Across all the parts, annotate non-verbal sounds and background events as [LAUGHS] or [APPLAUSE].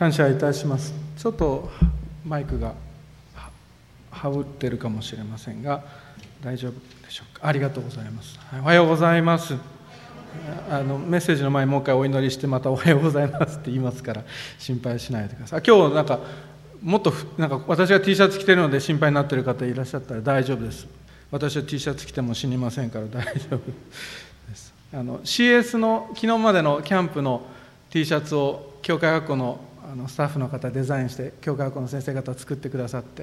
感謝いたします。ちょっとマイクがはぶってるかもしれませんが大丈夫でしょうか？ありがとうございます、はい、おはようございます。あのメッセージの前にもう一回お祈りしてまた「おはようございます」って言いますから心配しないでください。今日なんかもっとなんか私が T シャツ着てるので心配になってる方いらっしゃったら大丈夫です。私は T シャツ着ても死にませんから大丈夫です。あの CS の昨日までのキャンプの T シャツを教会学校のあのスタッフの方デザインして教会学の先生方作ってくださって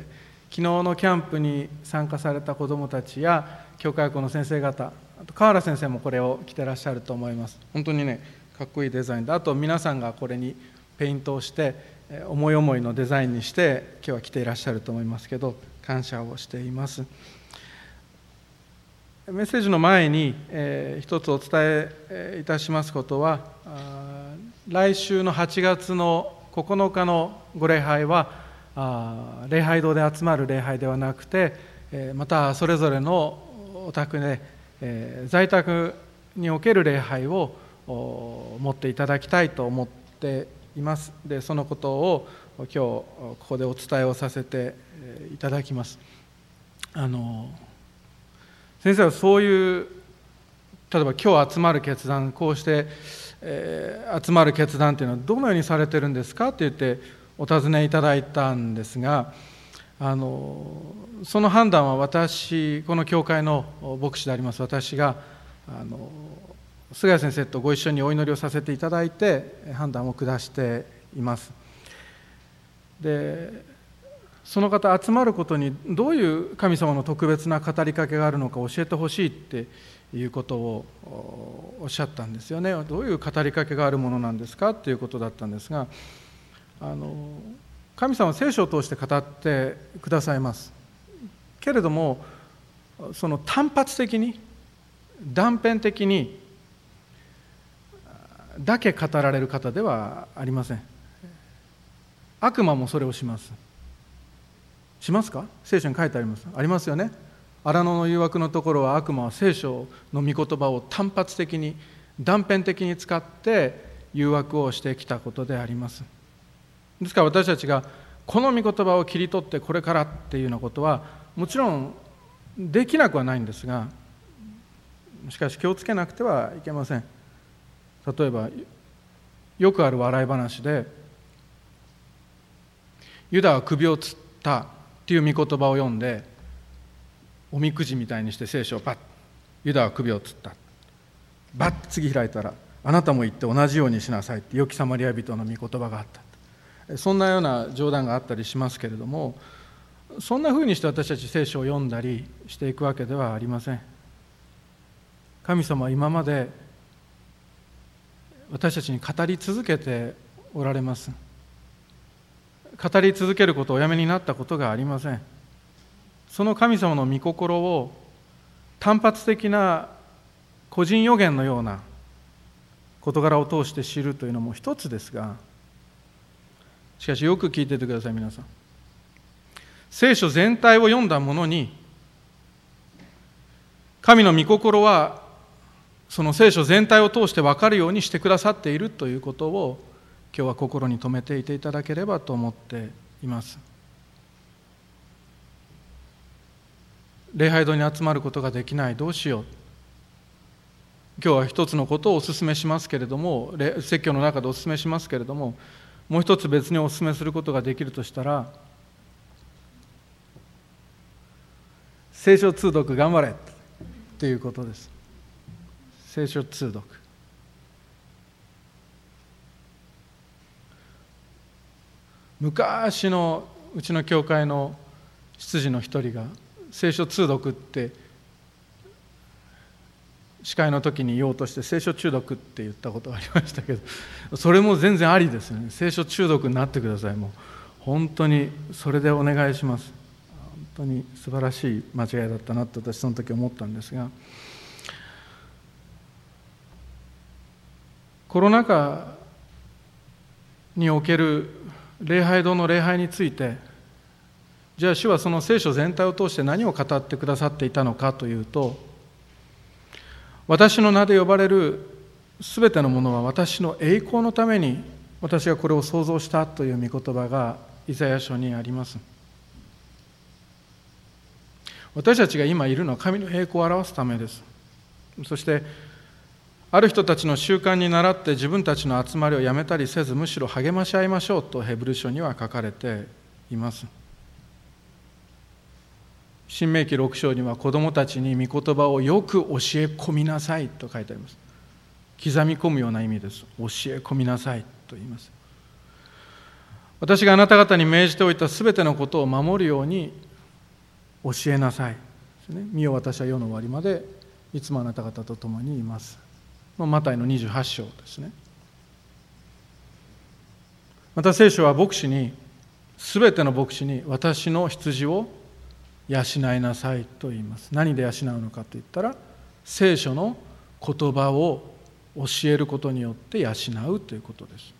昨日のキャンプに参加された子どもたちや教会学の先生方あと川原先生もこれを着てらっしゃると思います。本当にねかっこいいデザインであと皆さんがこれにペイントをして思い思いのデザインにして今日は着ていらっしゃると思いますけど感謝をしています。メッセージの前に、えー、一つお伝えいたしますことは来週の8月の9日のご礼拝はあ礼拝堂で集まる礼拝ではなくて、え、またそれぞれのお宅で、え、在宅における礼拝を持っていただきたいと思っています。でそのことを今日ここでお伝えをさせていただきます。あの先生はそういう例えば今日集まる決断こうして、え、集まる決断というのはどのようにされてるんですかって言ってお尋ねいただいたんですがあのその判断は私この教会の牧師であります私があの菅谷先生とご一緒にお祈りをさせていただいて判断を下しています。でその方集まることにどういう神様の特別な語りかけがあるのか教えてほしいっていうことをおっしゃったんですよね。どういう語りかけがあるものなんですかっていうことだったんですがあの神様は聖書を通して語ってくださいます。けれどもその単発的に断片的にだけ語られる方ではありません。悪魔もそれをします。しますか？聖書に書いてあります。ありますよね。荒野の誘惑のところは悪魔は聖書の御言葉を単発的に断片的に使って誘惑をしてきたことであります。ですから私たちがこの御言葉を切り取ってこれからっていうようなことはもちろんできなくはないんですがしかし気をつけなくてはいけません。例えばよくある笑い話でユダは首をつったっていう御言葉を読んでおみくじみたいにして聖書をバッユダは首をつった。バッ次開いたらあなたも言って同じようにしなさいって良きサマリア人の御言葉があった。そんなような冗談があったりしますけれどもそんなふうにして私たち聖書を読んだりしていくわけではありません。神様は今まで私たちに語り続けておられます。語り続けることをおやめになったことがありません。その神様の御心を単発的な個人予言のような事柄を通して知るというのも一つですがしかしよく聞いててください皆さん。聖書全体を読んだものに神の御心はその聖書全体を通して分かるようにしてくださっているということを今日は心に留めていていただければと思っています。礼拝堂に集まることができない。どうしよう。今日は一つのことをお勧めしますけれども説教の中でお勧めしますけれどももう一つ別にお勧めすることができるとしたら聖書通読頑張れっていうことです。聖書通読。昔のうちの教会の執事の一人が聖書通読って司会の時に言おうとして聖書中毒って言ったことがありましたけど [LAUGHS] それも全然ありですね。聖書中毒になってくださいもう。本当にそれでお願いします。本当に素晴らしい間違いだったなと私その時思ったんですがコロナ禍における礼拝堂の礼拝についてじゃあ主はその聖書全体を通して何を語ってくださっていたのかというと私の名で呼ばれる全てのものは私の栄光のために私がこれを想像したという御言葉がイザヤ書にあります。私たちが今いるのは神の栄光を表すためです。そしてある人たちの習慣に倣って自分たちの集まりをやめたりせずむしろ励まし合いましょうとヘブル書には書かれています。新明記6章には子供たちに御言葉をよく教え込みなさいと書いてあります。刻み込むような意味です。教え込みなさいと言います。私があなた方に命じておいたすべてのことを守るように教えなさいね。見よ私は世の終わりまでいつもあなた方と共にいます。マタイの28章ですね。また聖書は牧師にすべての牧師に私の羊を養いなさいと言います。何で養うのかといったら聖書の言葉を教えることによって養うということです。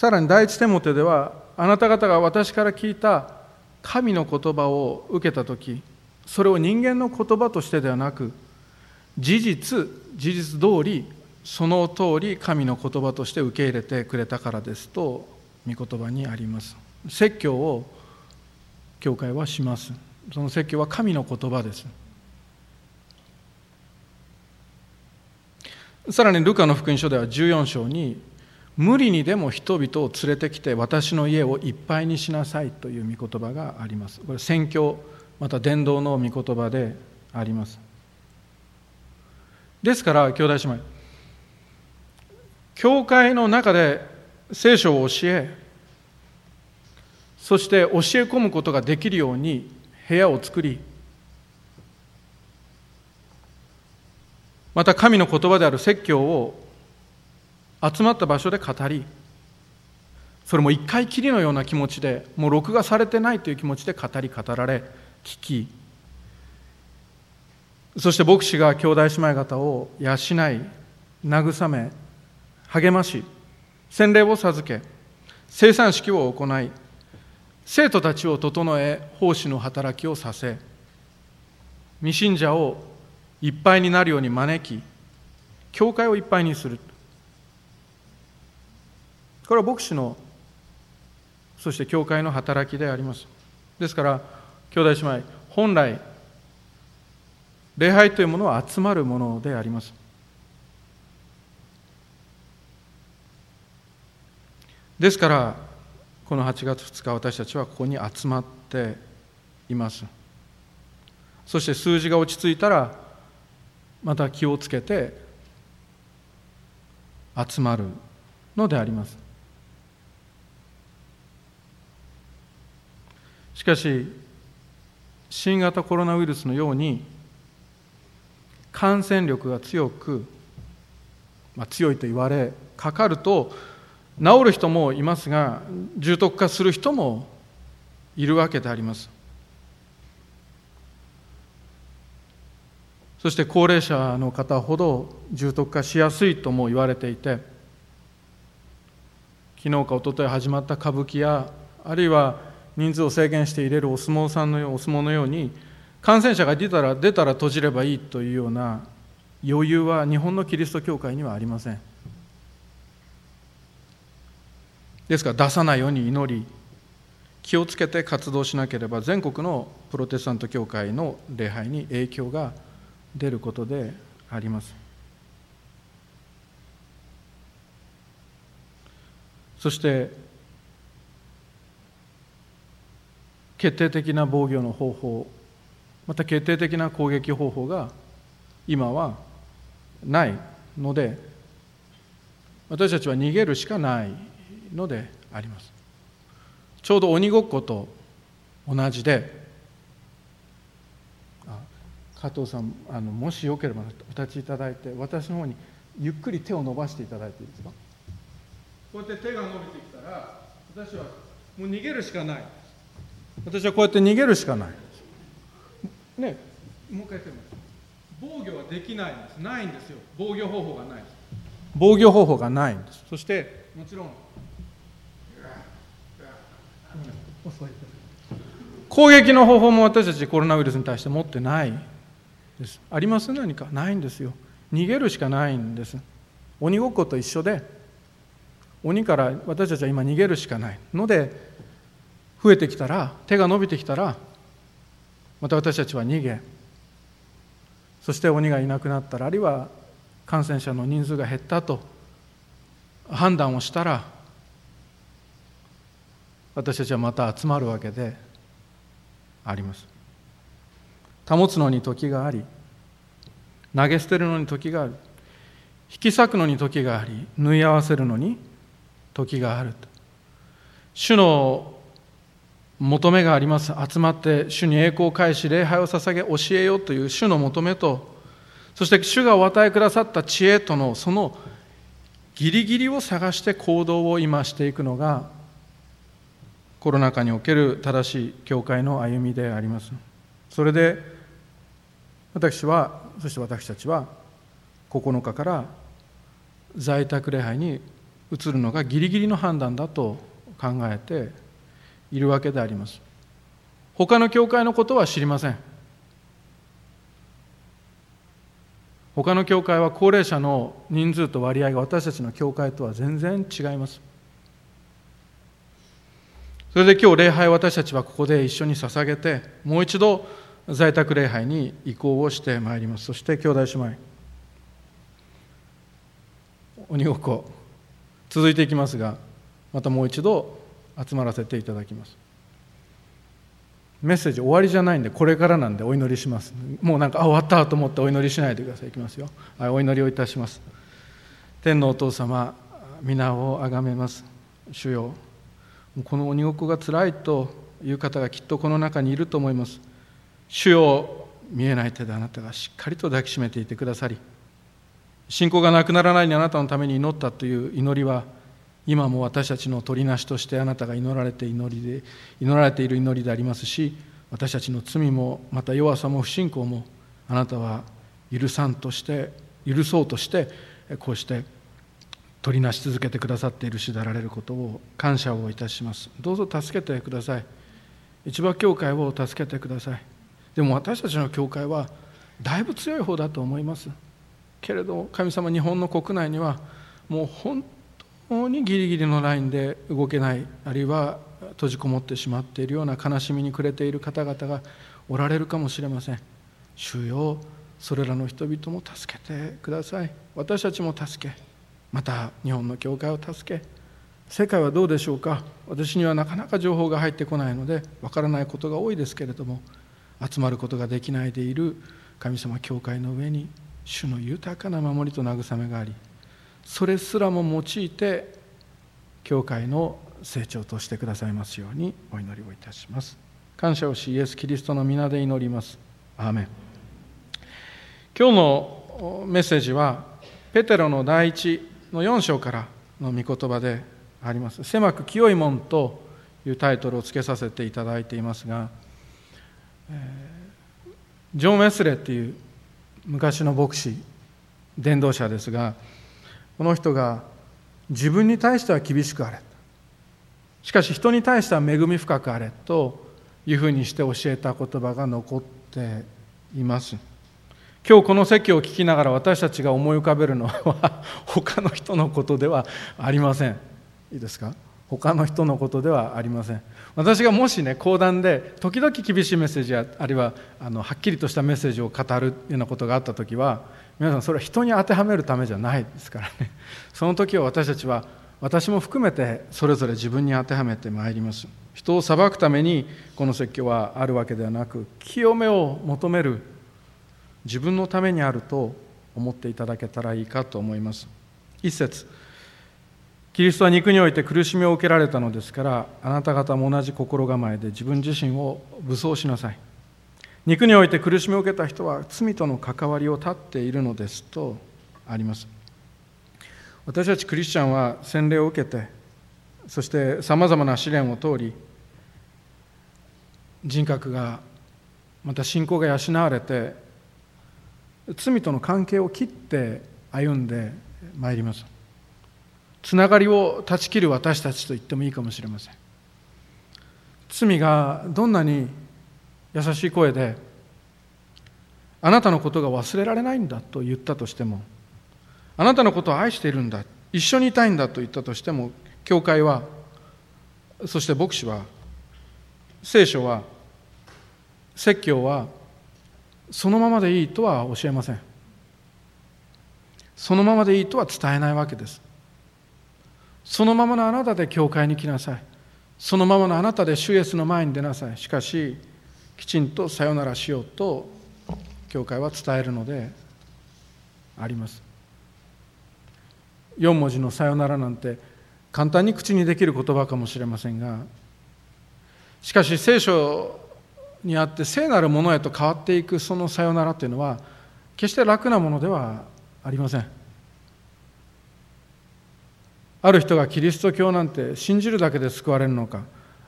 さらに第一テモテではあなた方が私から聞いた神の言葉を受けた時それを人間の言葉としてではなく事実事実通りその通り神の言葉として受け入れてくれたからですと御言葉にあります。説教を教会はします。その説教は神の言葉です。さらにルカの福音書では14章に無理にでも人々を連れてきて私の家をいっぱいにしなさいという御言葉があります。これ宣教また伝道の御言葉であります。ですから兄弟姉妹教会の中で聖書を教えそして教え込むことができるように部屋を作りまた神の言葉である説教を集まった場所で語りそれも一回きりのような気持ちでもう録画されてないという気持ちで語り語られ聞きそして牧師が兄弟姉妹方を養い慰め励まし洗礼を授け生産式を行い生徒たちを整え奉仕の働きをさせ未信者をいっぱいになるように招き教会をいっぱいにする。これは牧師のそして教会の働きであります。ですから兄弟姉妹本来礼拝というものは集まるものであります。ですからこの8月2日私たちはここに集まっています。そして数字が落ち着いたらまた気をつけて集まるのであります。しかし新型コロナウイルスのように感染力が強く、まあ、強いと言われかかると治る人もいますが重篤化する人もいるわけであります。そして高齢者の方ほど重篤化しやすいとも言われていて昨日か一昨日始まった歌舞伎やあるいは人数を制限して入れるお相撲さんのようお相撲のように感染者が出たら出たら閉じればいいというような余裕は日本のキリスト教会にはありません。ですから出さないように祈り気をつけて活動しなければ全国のプロテスタント教会の礼拝に影響が出ることであります。そして決定的な防御の方法また決定的な攻撃方法が今はないので私たちは逃げるしかない。のであります。ちょうど鬼ごっこと同じで加藤さんあのもしよければお立ちいただいて私の方にゆっくり手を伸ばしていただいていいですか？こうやって手が伸びてきたら私はもう逃げるしかない。私はこうやって逃げるしかない。ねもう一回言ってみます。防御はできないんです。ないんですよ。防御方法がない防御方法がないんです。そしてもちろん攻撃の方法も私たちコロナウイルスに対して持ってないです。あります？何か？ないんですよ。逃げるしかないんです。鬼ごっこと一緒で鬼から私たちは今逃げるしかない。ので増えてきたら手が伸びてきたらまた私たちは逃げそして鬼がいなくなったらあるいは感染者の人数が減ったと判断をしたら私たちはまた集まるわけであります。保つのに時があり投げ捨てるのに時がある。引き裂くのに時があり縫い合わせるのに時がある。と主の求めがあります。集まって主に栄光を返し礼拝を捧げ教えようという主の求めとそして主がお与えくださった知恵とのそのギリギリを探して行動を今していくのがコロナ禍における正しい教会の歩みであります。それで私はそして私たちは9日から在宅礼拝に移るのがギリギリの判断だと考えているわけであります。他の教会のことは知りません。他の教会は高齢者の人数と割合が私たちの教会とは全然違います。それで今日礼拝私たちはここで一緒に捧げてもう一度在宅礼拝に移行をしてまいります。そして兄弟姉妹鬼ごっこ続いていきますがまたもう一度集まらせていただきます。メッセージ終わりじゃないんでこれからなんでお祈りします。もうなんかあ終わったと思ってお祈りしないでください。いきますよ、はい、お祈りをいたします。天のお父様皆をあがめます。主よこの鬼ごっこがつらいという方がきっとこの中にいると思います。主よ見えない手であなたがしっかりと抱きしめていてくださり信仰がなくならないにあなたのために祈ったという祈りは今も私たちの取りなしとしてあなたが祈られて祈りで祈られている祈りでありますし私たちの罪もまた弱さも不信仰もあなたは許さんとして許そうとしてこうして取りなし続けてくださっているしであられることを感謝をいたします。どうぞ助けてください。市場教会を助けてください。でも私たちの教会はだいぶ強い方だと思います。けれど神様日本の国内にはもう本当にギリギリのラインで動けないあるいは閉じこもってしまっているような悲しみに暮れている方々がおられるかもしれません。主よそれらの人々も助けてください。私たちも助け。また日本の教会を助け世界はどうでしょうか？私にはなかなか情報が入ってこないのでわからないことが多いですけれども集まることができないでいる神様教会の上に主の豊かな守りと慰めがありそれすらも用いて教会の成長としてくださいますようにお祈りをいたします。感謝をしイエス・キリストの皆で祈ります。アーメン。今日のメッセージはペテロの第一の4章からの御言葉であります。狭く清い門というタイトルをつけさせていただいていますがジョン・ウェスレーっていう昔の牧師伝道者ですがこの人が自分に対しては厳しくあれしかし人に対しては恵み深くあれというふうにして教えた言葉が残っています。今日この説教を聞きながら私たちが思い浮かべるのは他の人のことではありません。いいですか？他の人のことではありません。私がもしね講談で時々厳しいメッセージやあるいはあのはっきりとしたメッセージを語るようなことがあった時は皆さんそれは人に当てはめるためじゃないですからね。[LAUGHS] その時は私たちは私も含めてそれぞれ自分に当てはめてまいります。人を裁くためにこの説教はあるわけではなく清めを求める自分のためにあると思っていただけたらいいかと思います。一節。キリストは肉において苦しみを受けられたのですからあなた方も同じ心構えで自分自身を武装しなさい。肉において苦しみを受けた人は罪との関わりを断っているのですとあります。私たちクリスチャンは洗礼を受けてそしてさまざまな試練を通り人格がまた信仰が養われて罪との関係を切って歩んでまいります。つながりを断ち切る私たちと言ってもいいかもしれません。罪がどんなに優しい声であなたのことが忘れられないんだと言ったとしてもあなたのことを愛しているんだ一緒にいたいんだと言ったとしても教会はそして牧師は聖書は説教はそのままでいいとは教えません。そのままでいいとは伝えないわけです。そのままのあなたで教会に来なさい。そのままのあなたで主イエスの前に出なさい。しかしきちんとさよならしようと教会は伝えるのであります。4文字の「さよなら」なんて簡単に口にできる言葉かもしれませんがしかし聖書にあって聖なるものへと変わっていくそのさよならというのは決して楽なものではありません。ある人がキリスト教なんて信じるだけで救われるのか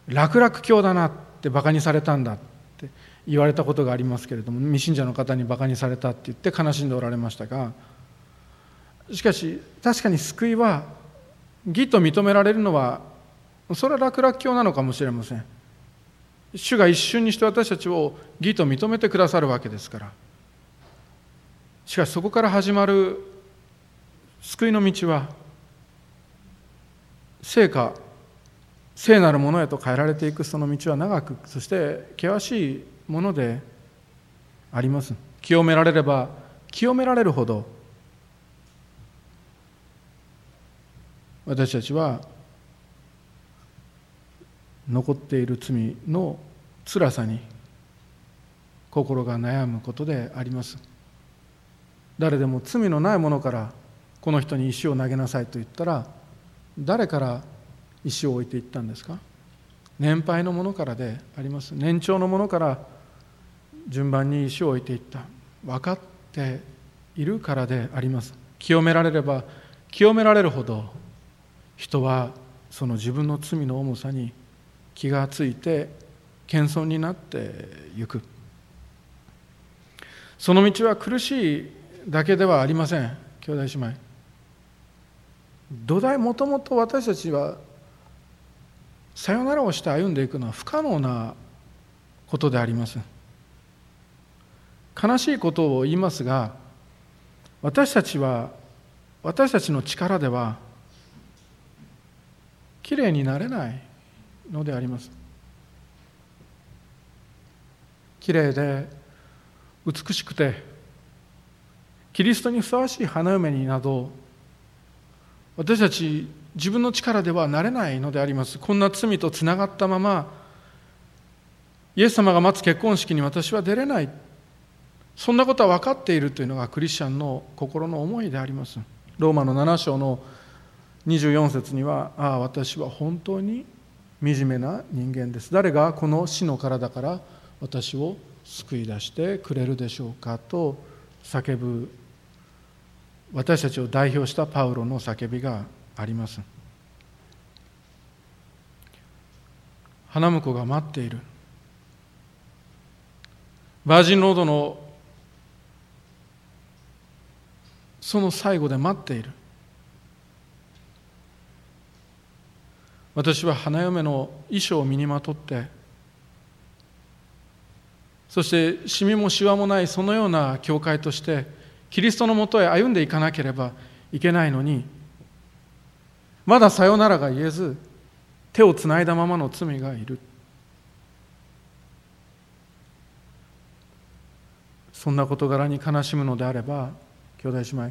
楽々教だなってバカにされたんだって言われたことがありますけれども未信者の方にバカにされたって言って悲しんでおられましたがしかし確かに救いは義と認められるのはそれは楽々教なのかもしれません。主が一瞬にして私たちを義と認めてくださるわけですから。しかしそこから始まる救いの道は聖か聖なるものへと変えられていくその道は長くそして険しいものであります。清められれば清められるほど私たちは残っている罪の辛さに心が悩むことであります。誰でも罪のないものからこの人に石を投げなさいと言ったら誰から石を置いていったんですか？年配のものからであります。年長のものから順番に石を置いていった。分かっているからであります。清められれば清められるほど人はその自分の罪の重さに気がついて謙遜になってゆく。その道は苦しいだけではありません。兄弟姉妹。土台もともと私たちはさよならをして歩んでいくのは不可能なことであります。悲しいことを言いますが私たちは私たちの力ではきれいになれない。のであります。きれいで美しくてキリストにふさわしい花嫁になど私たち自分の力ではなれないのであります。こんな罪とつながったままイエス様が待つ結婚式に私は出れない。そんなことは分かっているというのがクリスチャンの心の思いであります。ローマの7章の24節には「ああ私は本当に惨めな人間です。誰がこの死の体から私を救い出してくれるでしょうか」と叫ぶ。私たちを代表したパウロの叫びがあります。花婿が待っている。バージンロードのその最後で待っている。私は花嫁の衣装を身にまとってそしてシミもシワもないそのような教会としてキリストのもとへ歩んでいかなければいけないのにまださよならが言えず手をつないだままの罪がいる。そんな事柄に悲しむのであれば兄弟姉妹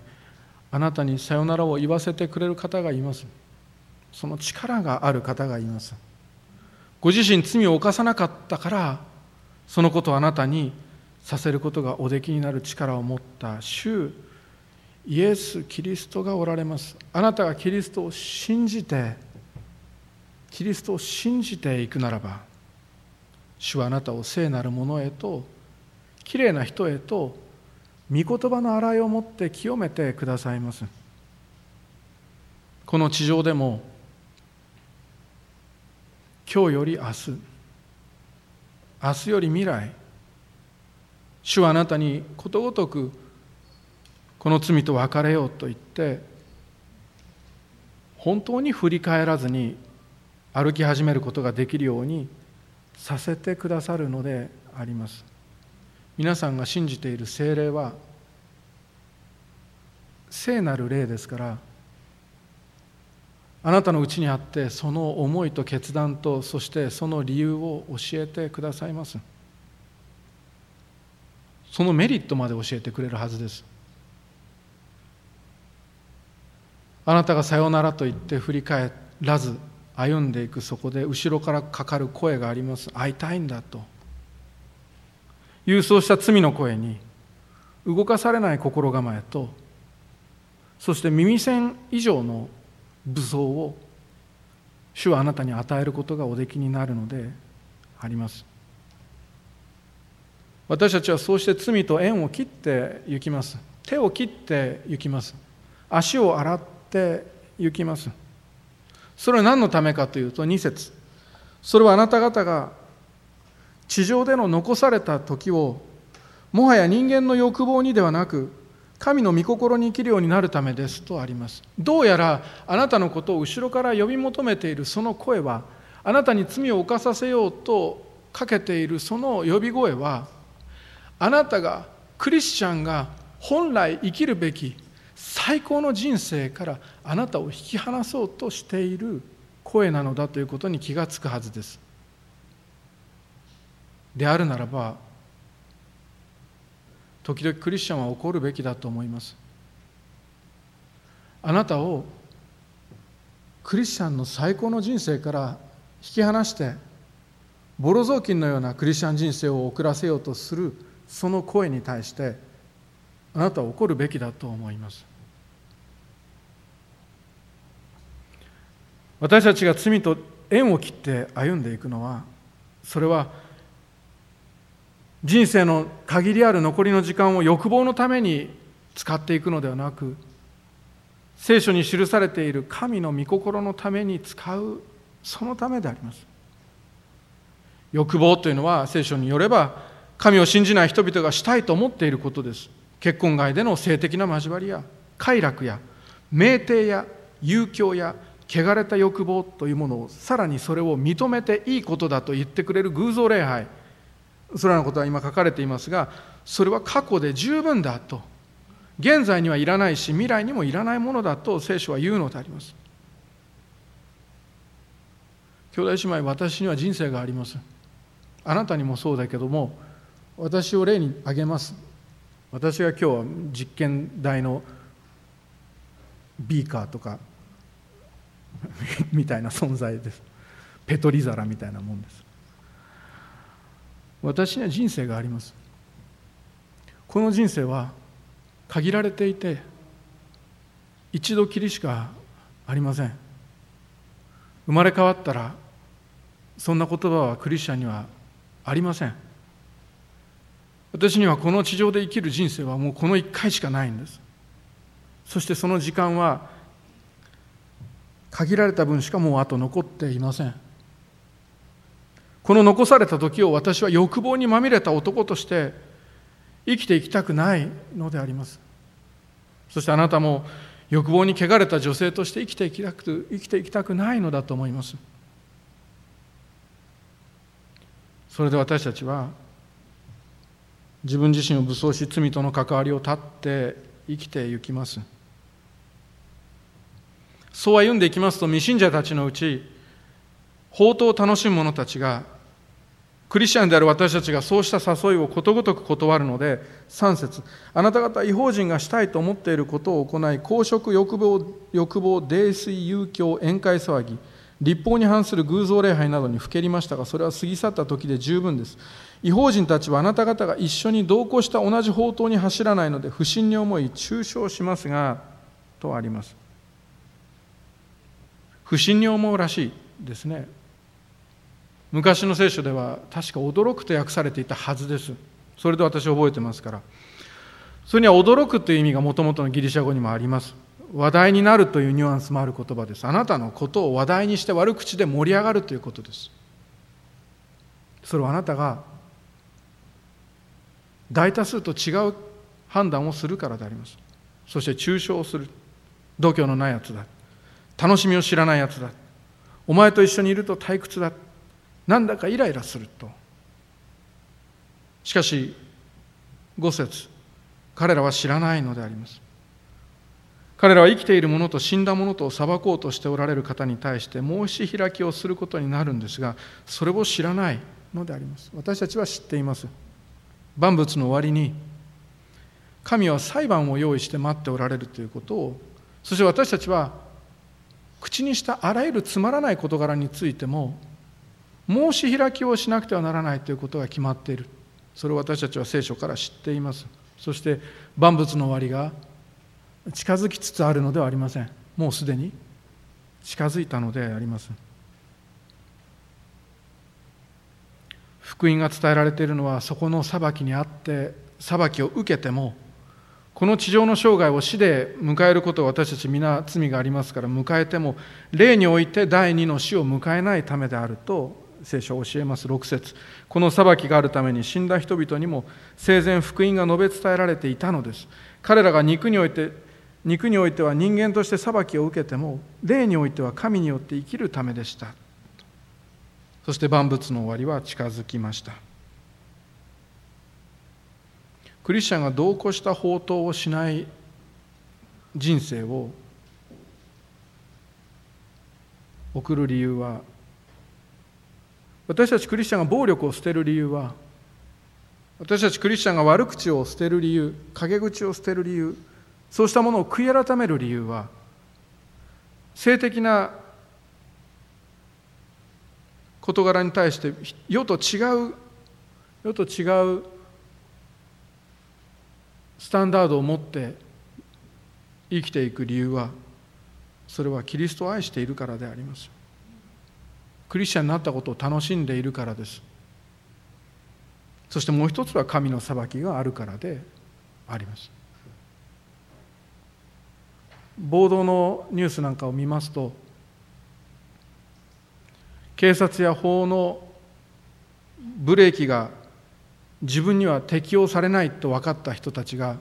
あなたにさよならを言わせてくれる方がいます。その力がある方がいます。ご自身罪を犯さなかったからそのことをあなたにさせることがおできになる力を持った主イエス・キリストがおられます。あなたがキリストを信じてキリストを信じていくならば主はあなたを聖なるものへときれいな人へと御言葉の洗いを持って清めてくださいます。この地上でも今日より明日。明日より未来。主はあなたにことごとくこの罪と別れようと言って本当に振り返らずに歩き始めることができるようにさせてくださるのであります。皆さんが信じている精霊は聖なる霊ですからあなたのうちにあってその思いと決断とそしてその理由を教えてくださいます。そのメリットまで教えてくれるはずです。あなたがさよならと言って振り返らず歩んでいくそこで後ろからかかる声があります。会いたいんだと。郵送した罪の声に動かされない心構えとそして耳栓以上の武装を主はあなたに与えることがおできになるのであります。私たちはそうして罪と縁を切って行きます。手を切って行きます。足を洗って行きます。それは何のためかというと2節。それはあなた方が地上での残された時をもはや人間の欲望にではなく神の御心に生きるようになるためですとあります。どうやらあなたのことを後ろから呼び求めているその声はあなたに罪を犯させようとかけているその呼び声はあなたがクリスチャンが本来生きるべき最高の人生からあなたを引き離そうとしている声なのだということに気がつくはずです。であるならば時々クリスチャンは怒るべきだと思います。あなたをクリスチャンの最高の人生から引き離してボロ雑巾のようなクリスチャン人生を送らせようとするその声に対してあなたは怒るべきだと思います。私たちが罪と縁を切って歩んでいくのはそれは人生の限りある残りの時間を欲望のために使っていくのではなく聖書に記されている神の御心のために使うそのためであります。欲望というのは聖書によれば神を信じない人々がしたいと思っていることです。結婚外での性的な交わりや快楽や酩酊や遊興や汚れた欲望というものをさらにそれを認めていいことだと言ってくれる偶像礼拝。それらのことは今書かれていますがそれは過去で十分だと。現在にはいらないし未来にもいらないものだと聖書は言うのであります。兄弟姉妹私には人生があります。あなたにもそうだけども私を例に挙げます。私が今日は実験台のビーカーとか [LAUGHS] みたいな存在です。ペトリ皿みたいなもんです。私には人生があります。この人生は限られていて一度きりしかありません。生まれ変わったらそんな言葉はクリスチャンにはありません。私にはこの地上で生きる人生はもうこの一回しかないんです。そしてその時間は限られた分しかもうあと残っていません。この残された時を私は欲望にまみれた男として生きていきたくないのであります。そしてあなたも欲望に汚れた女性として生きていきたく生きていきたくないのだと思います。それで私たちは自分自身を武装し罪との関わりを断って生きていきます。そう歩んでいきますと未信者たちのうち宝刀を楽しむ者たちがクリスチャンである私たちがそうした誘いをことごとく断るので3節あなた方違法人がしたいと思っていることを行い公職欲望欲望泥酔遊興宴会騒ぎ立法に反する偶像礼拝などにふけりましたがそれは過ぎ去った時で十分です。違法人たちはあなた方が一緒に同行した同じ宝刀に走らないので不審に思い中傷しますがとあります。不審に思うらしいですね。昔の聖書では確か驚くと訳されていたはずです。それで私覚えてますから。それには驚くという意味がもともとのギリシャ語にもあります。話題になるというニュアンスもある言葉です。あなたのことを話題にして悪口で盛り上がるということです。それはあなたが大多数と違う判断をするからであります。そして中傷をする。度胸のないやつだ。楽しみを知らないやつだ。お前と一緒にいると退屈だ。なんだかイライラすると。しかし5節彼らは知らないのであります。彼らは生きている者と死んだ者とを裁こうとしておられる方に対して申し開きをすることになるんですがそれを知らないのであります。私たちは知っています。万物の終わりに神は裁判を用意して待っておられるということをそして私たちは口にしたあらゆるつまらない事柄についても申し開きをしなくてはならないということが決まっている。それを私たちは聖書から知っています。そして万物の終わりが近づきつつあるのではありません。もうすでに近づいたのであります。福音が伝えられているのはそこの裁きにあって裁きを受けてもこの地上の生涯を死で迎えることを私たち皆罪がありますから迎えても霊において第二の死を迎えないためであると聖書を教えます。6節。この裁きがあるために死んだ人々にも生前福音が述べ伝えられていたのです。彼らが肉において肉においては人間として裁きを受けても霊においては神によって生きるためでした。そして万物の終わりは近づきました。クリスチャンが同行した法灯をしない人生を送る理由は私たちクリスチャンが暴力を捨てる理由は私たちクリスチャンが悪口を捨てる理由陰口を捨てる理由そうしたものを悔い改める理由は性的な事柄に対して世と違う世と違うスタンダードを持って生きていく理由はそれはキリストを愛しているからであります。クリスチャンになったことを楽しんでいるからです。そしてもう一つは神の裁きがあるからであります。暴動のニュースなんかを見ますと警察や法のブレーキが自分には適用されないと分かった人たちが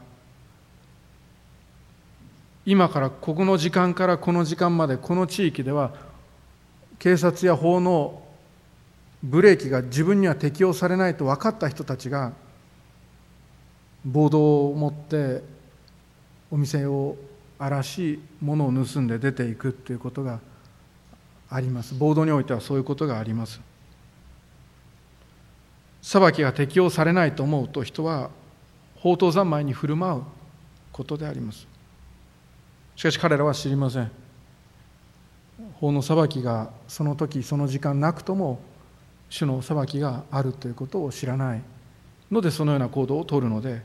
今からここの時間からこの時間までこの地域では警察や法のブレーキが自分には適用されないと分かった人たちが暴動を持ってお店を荒らし物を盗んで出ていくということがあります。暴動においてはそういうことがあります。裁きが適用されないと思うと人は法刀三昧に振る舞うことであります。しかし彼らは知りません。法の裁きがその時その時間なくとも主の裁きがあるということを知らないのでそのような行動をとるので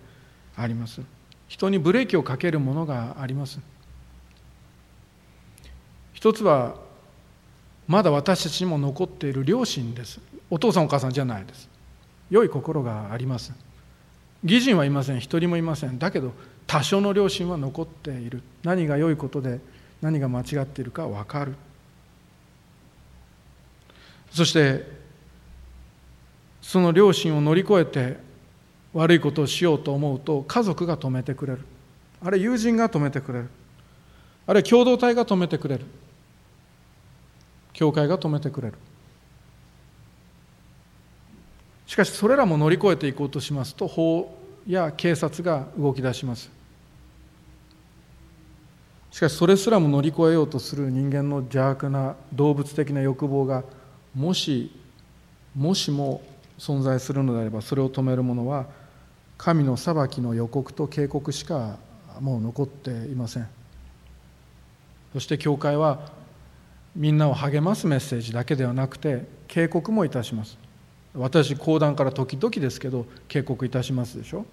あります。人にブレーキをかけるものがあります。一つはまだ私たちにも残っている両親です。お父さんお母さんじゃないです。良い心があります。義人はいません。一人もいません。だけど多少の両親は残っている。何が良いことで何が間違っているか分かる。そしてその両親を乗り越えて悪いことをしようと思うと家族が止めてくれる。あるいは友人が止めてくれる。あるいは共同体が止めてくれる。教会が止めてくれる。しかしそれらも乗り越えていこうとしますと法や警察が動き出します。しかしそれすらも乗り越えようとする人間の邪悪な動物的な欲望がもしもしも存在するのであればそれを止めるものは神の裁きの予告と警告しかもう残っていません。そして教会はみんなを励ますメッセージだけではなくて警告もいたします。私講談から時々ですけど警告いたしますでしょ。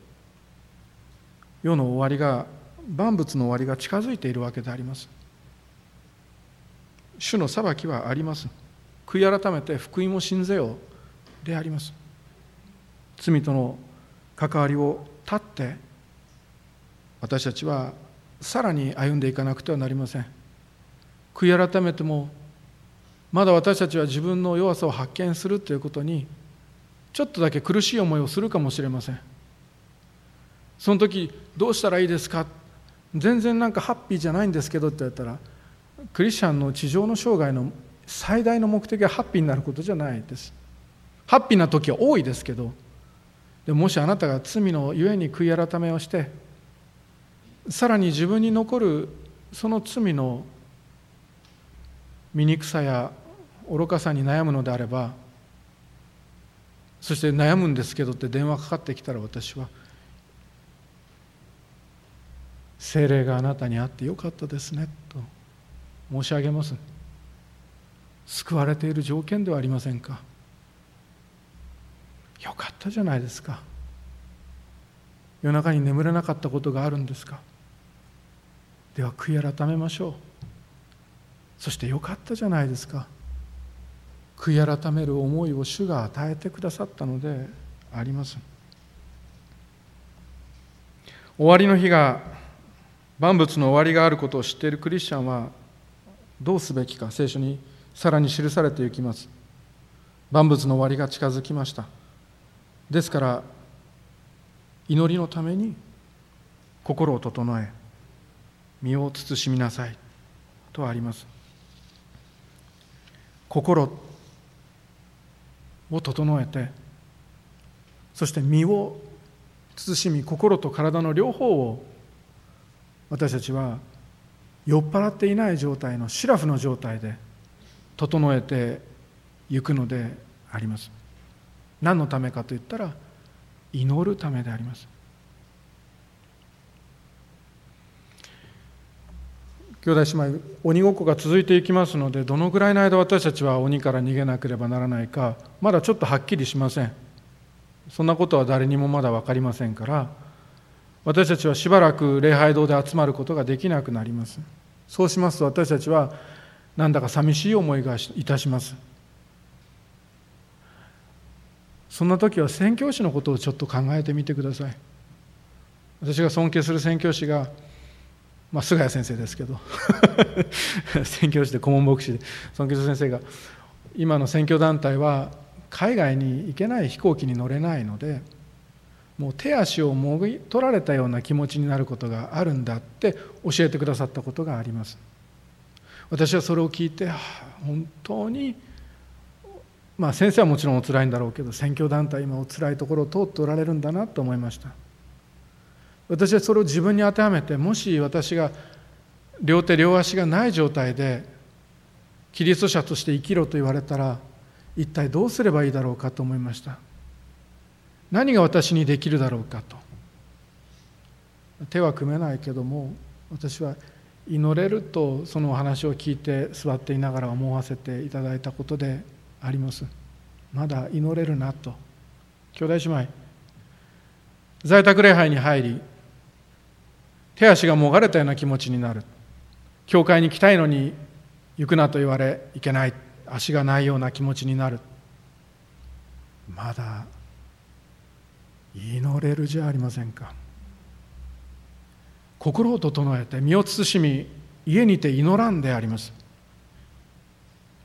世の終わりが万物の終わりが近づいているわけであります。主の裁きはあります。悔い改めて福音を信ぜようであります。罪との関わりを断って私たちはさらに歩んでいかなくてはなりません。悔い改めてもまだ私たちは自分の弱さを発見するということにちょっとだけ苦しい思いをするかもしれません。その時どうしたらいいですか？全然なんかハッピーじゃないんですけどって言ったらクリスチャンの地上の生涯の最大の目的はハッピーになることじゃないです。ハッピーな時は多いですけどでもしあなたが罪のゆえに悔い改めをしてさらに自分に残るその罪の醜さや愚かさに悩むのであればそして悩むんですけどって電話かかってきたら私は精霊があなたに会ってよかったですねと申し上げます。救われている条件ではありませんか？よかったじゃないですか。夜中に眠れなかったことがあるんですか？では悔い改めましょう。そしてよかったじゃないですか。悔い改める思いを主が与えてくださったのであります。終わりの日が万物の終わりがあることを知っているクリスチャンはどうすべきか聖書にさらに記されていきます。万物の終わりが近づきました。ですから祈りのために心を整え身を慎みなさいとあります。心を整えてそして身を慎み心と体の両方を私たちは酔っ払っていない状態のシラフの状態で整えていくのであります。何のためかといったら祈るためであります。兄弟姉妹鬼ごっこが続いていきますのでどのぐらいの間私たちは鬼から逃げなければならないかまだちょっとはっきりしません。そんなことは誰にもまだ分かりませんから私たちはしばらく礼拝堂で集まることができなくなります。そうしますと私たちはなんだか寂しい思いがいたします。そんな時は宣教師のことをちょっと考えてみてください。私が尊敬する宣教師がまあ、菅谷先生ですけど。[LAUGHS] 宣教師で顧問牧師で尊敬する先生が今の選挙団体は海外に行けない飛行機に乗れないのでもう手足をもぎ取られたような気持ちになることがあるんだって教えてくださったことがあります。私はそれを聞いて本当にまあ先生はもちろんお辛いんだろうけど選挙団体今お辛いところを通っておられるんだなと思いました。私はそれを自分に当てはめてもし私が両手両足がない状態でキリスト者として生きろと言われたら一体どうすればいいだろうかと思いました。何が私にできるだろうかと。手は組めないけども私は祈れるとそのお話を聞いて座っていながら思わせていただいたことであります。まだ祈れるなと。兄弟姉妹在宅礼拝に入り手足がもがれたような気持ちになる。教会に来たいのに行くなと言われいけない。足がないような気持ちになる。まだ祈れるじゃありませんか。心を整えて身を慎み家にて祈らんであります。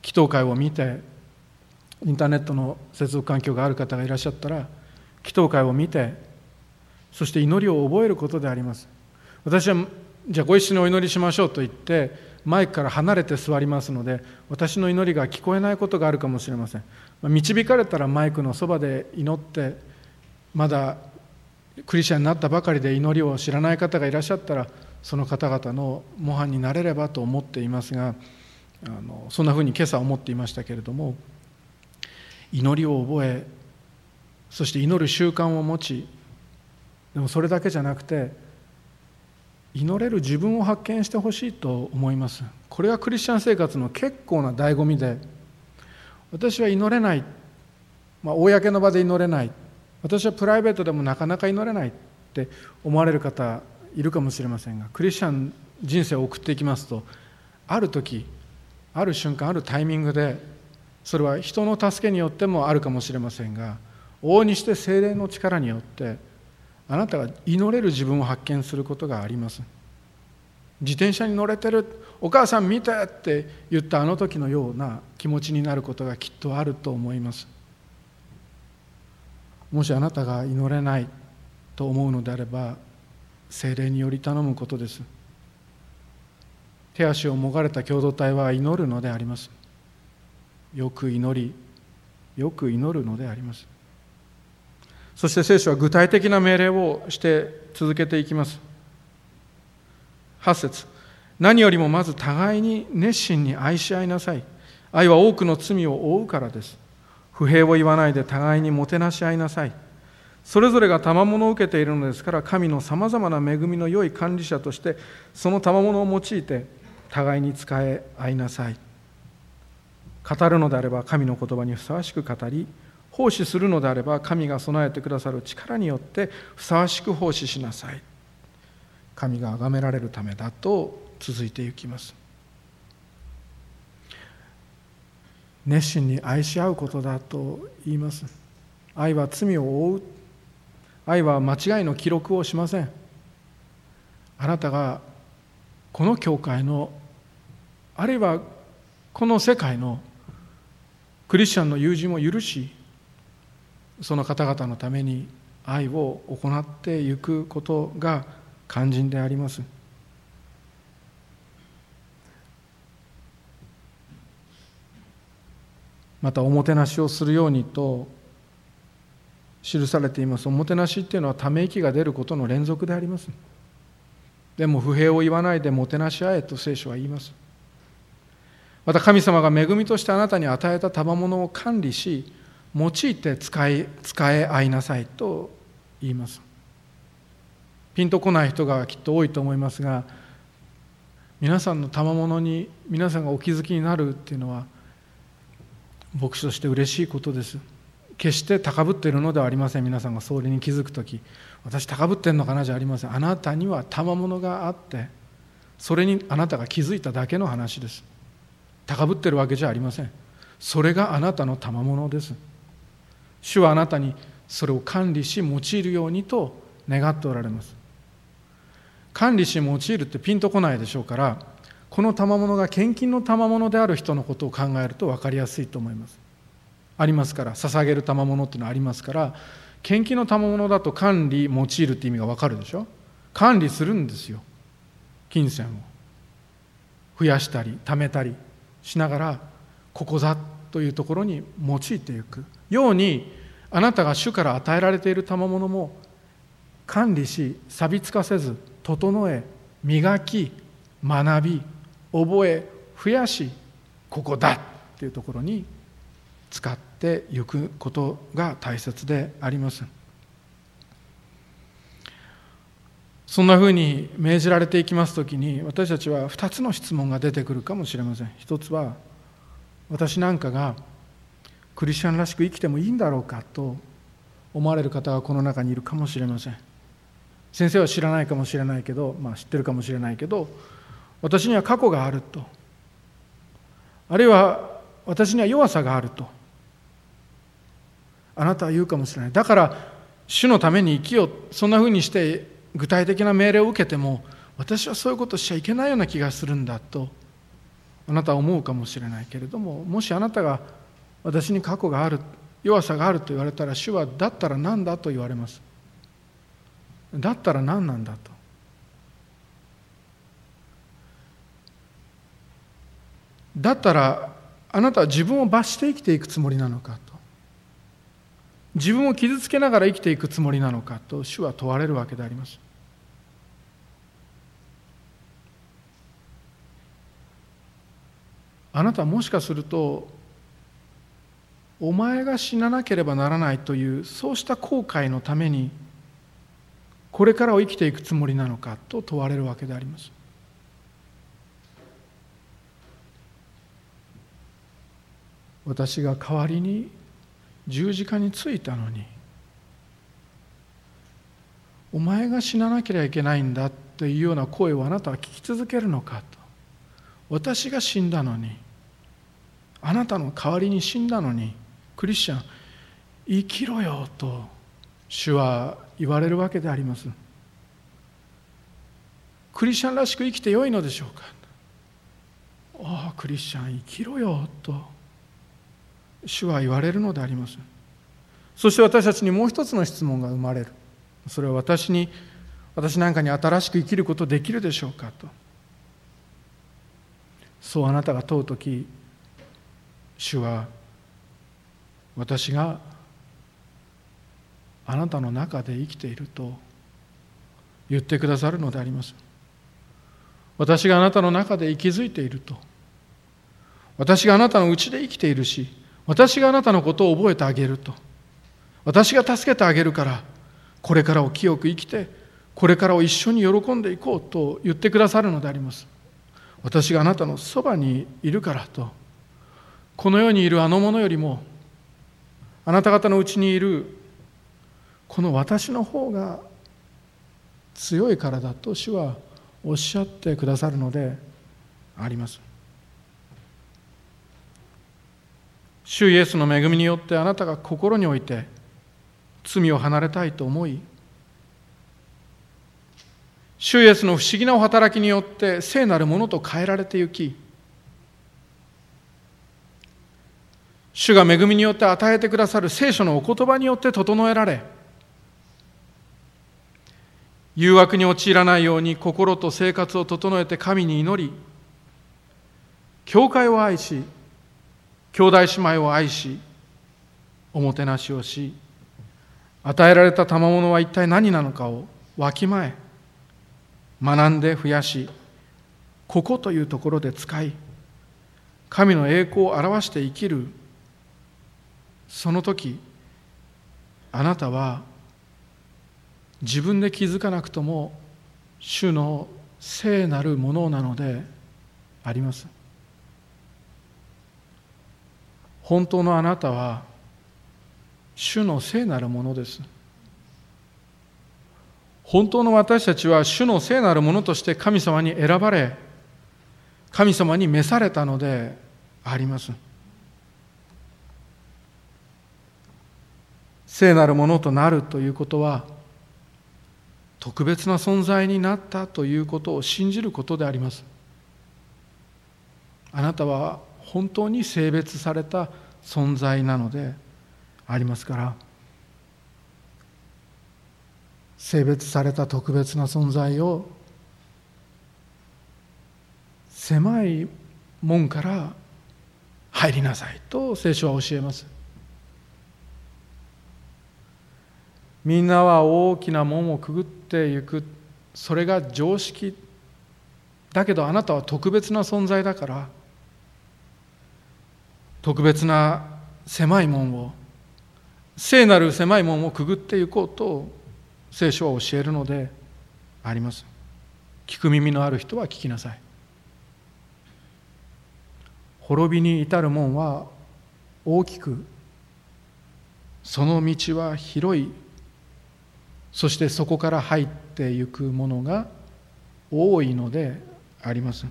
祈祷会を見てインターネットの接続環境がある方がいらっしゃったら祈祷会を見てそして祈りを覚えることであります。私はじゃあご一緒にお祈りしましょうと言ってマイクから離れて座りますので私の祈りが聞こえないことがあるかもしれません。導かれたらマイクのそばで祈ってまだクリスチャンになったばかりで祈りを知らない方がいらっしゃったらその方々の模範になれればと思っていますがあのそんなふうに今朝思っていましたけれども祈りを覚えそして祈る習慣を持ちでもそれだけじゃなくて祈れる自分を発見してほしいと思います。これがクリスチャン生活の結構な醍醐味で私は祈れない、まあ、公の場で祈れない。私はプライベートでもなかなか祈れないって思われる方いるかもしれませんがクリスチャン人生を送っていきますとある時ある瞬間あるタイミングでそれは人の助けによってもあるかもしれませんが往々にして精霊の力によってあなたが祈れる自分を発見することがあります。自転車に乗れてるお母さん見てって言ったあの時のような気持ちになることがきっとあると思います。もしあなたが祈れないと思うのであれば精霊により頼むことです。手足をもがれた共同体は祈るのであります。よく祈りよく祈るのであります。そして聖書は具体的な命令をして続けていきます。8節。何よりもまず互いに熱心に愛し合いなさい。愛は多くの罪を負うからです。不平を言わないで互いにもてなし合いなさい。それぞれが賜物を受けているのですから神のさまざまな恵みの良い管理者としてその賜物を用いて互いに仕え合いなさい。語るのであれば神の言葉にふさわしく語り奉仕するのであれば神が備えてくださる力によってふさわしく奉仕しなさい。神が崇められるためだと続いていきます。熱心に愛し合うことだと言います。愛は罪を負う。愛は間違いの記録をしません。あなたがこの教会のあるいはこの世界のクリスチャンの友人を許しその方々のために愛を行っていくことが肝心であります。またおもてなしをするようにと記されています。おもてなしっていうのはため息が出ることの連続であります。でも不平を言わないでもてなし合えと聖書は言います。また神様が恵みとしてあなたに与えた賜物を管理し用いて使い使え合いなさいと言います。ピンとこない人がきっと多いと思いますが皆さんの賜物に皆さんがお気づきになるっていうのは牧師として嬉しいことです。決して高ぶっているのではありません。皆さんがそれに気づく時私高ぶってんのかなじゃありません。あなたには賜物があってそれにあなたが気づいただけの話です。高ぶってるわけじゃありません。それがあなたの賜物です。主はあなたにそれを管理し用いるようにと願っておられます。管理し用いるってピンとこないでしょうからこの賜物が献金の賜物である人のことを考えると分かりやすいと思います。ありますから捧げる賜物っていうのはありますから献金の賜物だと管理用いるって意味が分かるでしょ？管理するんですよ。金銭を。増やしたり貯めたりしながらここだというところに用いていく。ようにあなたが主から与えられている賜物も管理し錆びつかせず整え磨き学び覚え増やしここだっていうところに使っていくことが大切であります。そんなふうに命じられていきます時に私たちは2つの質問が出てくるかもしれません。一つは私なんかがクリスチャンらしく生きてもいいんだろうかと思われる方がこの中にいるかもしれません。先生は知らないかもしれないけど、まあ、知ってるかもしれないけど私には過去があると。あるいは私には弱さがあると。あなたは言うかもしれない。だから主のために生きよう。そんなふうにして具体的な命令を受けても私はそういうことしちゃいけないような気がするんだと。あなたは思うかもしれないけれどももしあなたが私に過去がある弱さがあると言われたら主はだったら何だと言われます。だったら何なんだと。だったらあなたは自分を罰して生きていくつもりなのかと。自分を傷つけながら生きていくつもりなのかと主は問われるわけであります。あなたはもしかするとお前が死ななければならないというそうした後悔のためにこれからを生きていくつもりなのかと問われるわけであります。私が代わりに十字架についたのにお前が死ななければいけないんだというような声をあなたは聞き続けるのかと私が死んだのにあなたの代わりに死んだのにクリスチャン生きろよと主は言われるわけであります。クリスチャンらしく生きてよいのでしょうか。ああクリスチャン生きろよと。主は言われるのであります。そして私たちにもう一つの質問が生まれる。それは私に私なんかに新しく生きることできるでしょうかと。そうあなたが問う時主は私があなたの中で生きていると言ってくださるのであります。私があなたの中で息づいていると。私があなたのうちで生きているし私があなたのことを覚えてあげると。私が助けてあげるからこれからを清く生きてこれからを一緒に喜んでいこうと言ってくださるのであります。私があなたのそばにいるからと。この世にいるあの者よりもあなた方のうちにいるこの私の方が強いからだと主はおっしゃってくださるのであります。主イエスの恵みによってあなたが心において罪を離れたいと思い主イエスの不思議なお働きによって聖なるものと変えられてゆき主が恵みによって与えてくださる聖書のお言葉によって整えられ誘惑に陥らないように心と生活を整えて神に祈り教会を愛し兄弟姉妹を愛しおもてなしをし与えられた賜物は一体何なのかをわきまえ学んで増やしここというところで使い神の栄光を表して生きるその時あなたは自分で気づかなくとも主の聖なるものなのであります。本当のあなたは主の聖なるものです。本当の私たちは主の聖なるものとして神様に選ばれ神様に召されたのであります。聖なるものとなるということは特別な存在になったということを信じることであります。あなたは本当に性別された存在なのでありますから。性別された特別な存在を狭い門から入りなさいと聖書は教えます。みんなは大きな門をくぐっていく。それが常識。だけどあなたは特別な存在だから特別な狭い門を聖なる狭い門をくぐっていこうと聖書は教えるのであります。聞く耳のある人は聞きなさい。滅びに至る門は大きくその道は広いそしてそこから入っていくものが多いのであります。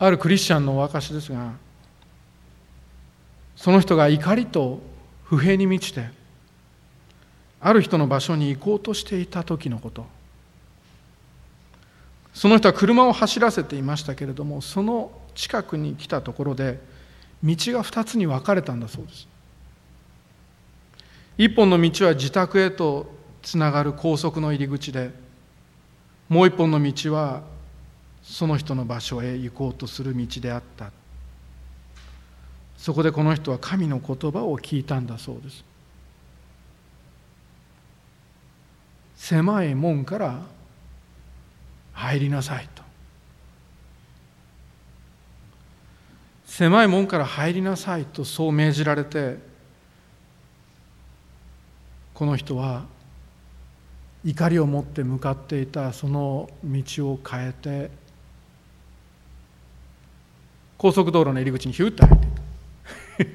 あるクリスチャンのお証ですがその人が怒りと不平に満ちてある人の場所に行こうとしていた時のこと。その人は車を走らせていましたけれどもその近くに来たところで道が2つに分かれたんだそうです。一本の道は自宅へとつながる高速の入り口でもう一本の道はその人の場所へ行こうとする道であった。そこでこの人は神の言葉を聞いたんだそうです。狭い門から入りなさいと。狭い門から入りなさいとそう命じられてこの人は怒りを持って向かっていたその道を変えて高速道路の入り口にヒュッと入っていた。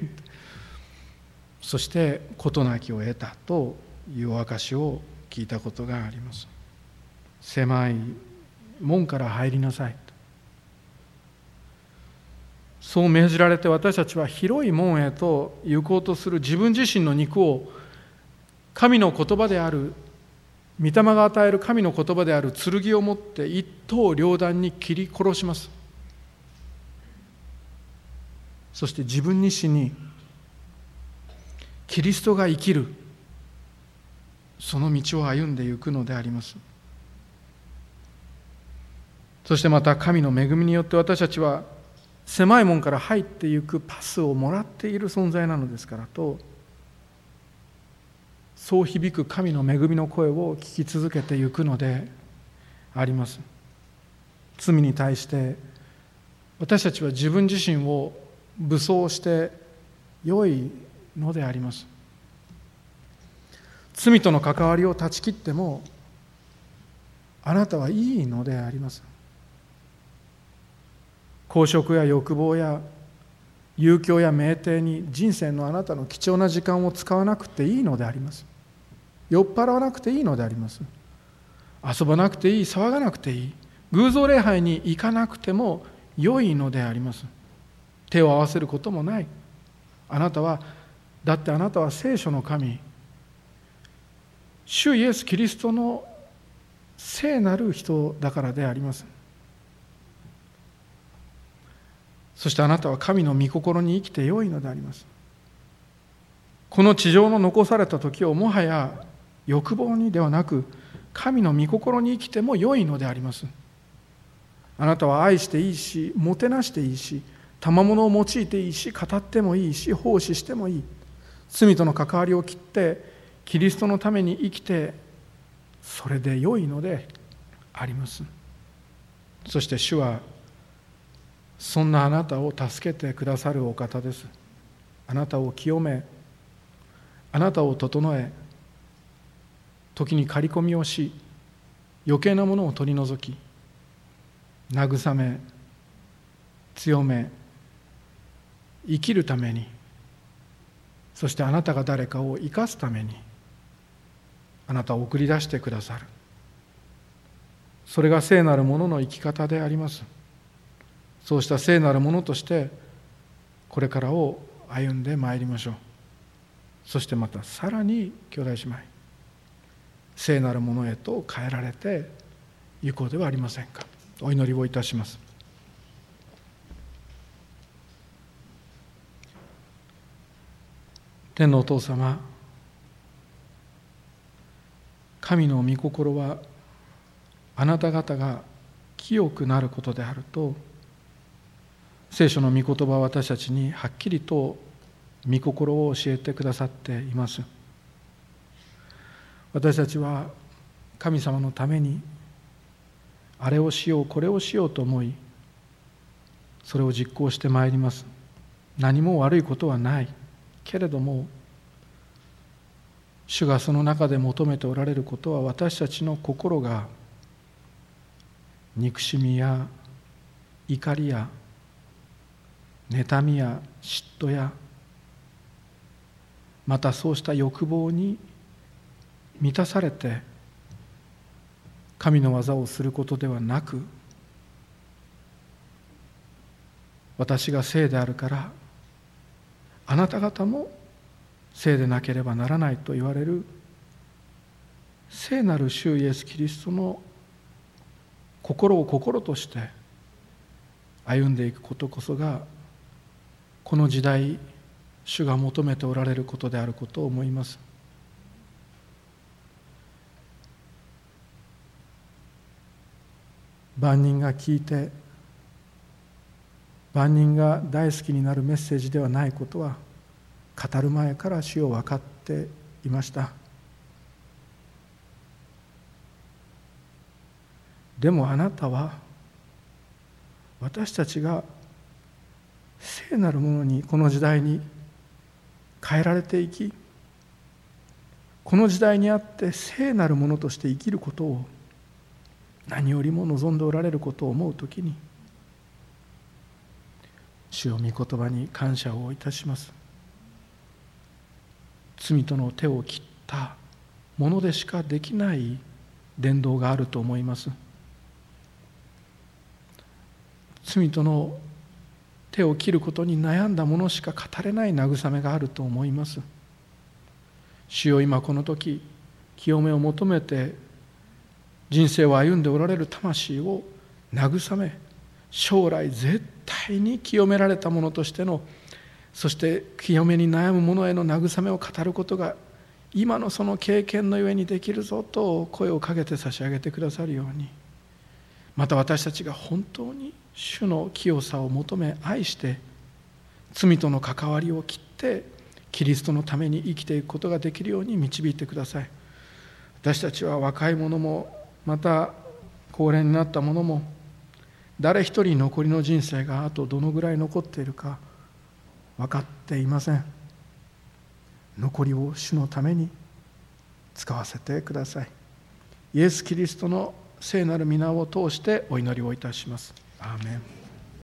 そして事なきを得たというお証を聞いたことがあります。狭い門から入りなさいそう命じられて私たちは広い門へと行こうとする自分自身の肉を神の言葉である御霊が与える神の言葉である剣を持って一刀両断に切り殺します。そして自分自身にキリストが生きるその道を歩んでいくのであります。そしてまた神の恵みによって私たちは狭い門から入っていくパスをもらっている存在なのですからとそう響く神の恵みの声を聞き続けていくのであります。罪に対して私たちは自分自身を武装して良いのであります。罪との関わりを断ち切ってもあなたはいいのであります。公職や欲望や遊興や酩酊に人生のあなたの貴重な時間を使わなくていいのであります。酔っ払わなくていいのであります。遊ばなくていい騒がなくていい。偶像礼拝に行かなくても良いのであります。手を合わせることもない。あなたはだってあなたは聖書の神。主イエス・キリストの聖なる人だからであります。そしてあなたは神の御心に生きてよいのであります。この地上の残された時をもはや欲望にではなく神の御心に生きても良いのであります。あなたは愛していいしもてなしていいし賜物を用いていいし語ってもいいし奉仕してもいい。罪との関わりを切ってキリストのために生きてそれで良いのであります。そして主はそんなあなたを助けてくださるお方です。あなたを清めあなたを整え時に刈り込みをし余計なものを取り除き慰め強め生きるために。そしてあなたが誰かを生かすために。あなたを送り出してくださる。それが聖なるものの生き方であります。そうした聖なるものとしてこれからを歩んでまいりましょう。そしてまたさらに兄弟姉妹。聖なるものへと変えられて行こうではありませんか。お祈りをいたします。天のお父様神の御心はあなた方が清くなることであると聖書の御言葉は私たちにはっきりと御心を教えてくださっています。私たちは神様のためにあれをしようこれをしようと思いそれを実行してまいります。何も悪いことはない。けれども主がその中で求めておられることは私たちの心が憎しみや怒りや妬みや嫉妬やまたそうした欲望に満たされて神の技をすることではなく私が聖であるからあなた方も聖でなければならないと言われる聖なる主イエス・キリストの心を心として歩んでいくことこそがこの時代主が求めておられることであることを思います。万人が聞いて万人が大好きになるメッセージではないことは語る前から主を分かっていました。でもあなたは私たちが聖なるものにこの時代に変えられていきこの時代にあって聖なるものとして生きることを何よりも望んでおられることを思う時に主を御言葉に感謝をいたします。罪との手を切ったものでしかできない伝道があると思います。罪との手を切ることに悩んだものしか語れない慰めがあると思います。主よ今この時清めを求めて人生を歩んでおられる魂を慰め将来絶対に清められたものとしてのそして清めに悩む者への慰めを語ることが今のその経験のゆえにできるぞと声をかけて差し上げてくださるように。また私たちが本当に主の清さを求め愛して罪との関わりを切ってキリストのために生きていくことができるように導いてください。私たちは若い者もまた高齢になった者も誰一人残りの人生があとどのぐらい残っているか分かっていません。残りを主のために使わせてください。イエス・キリストの聖なる皆を通してお祈りをいたします。アーメン。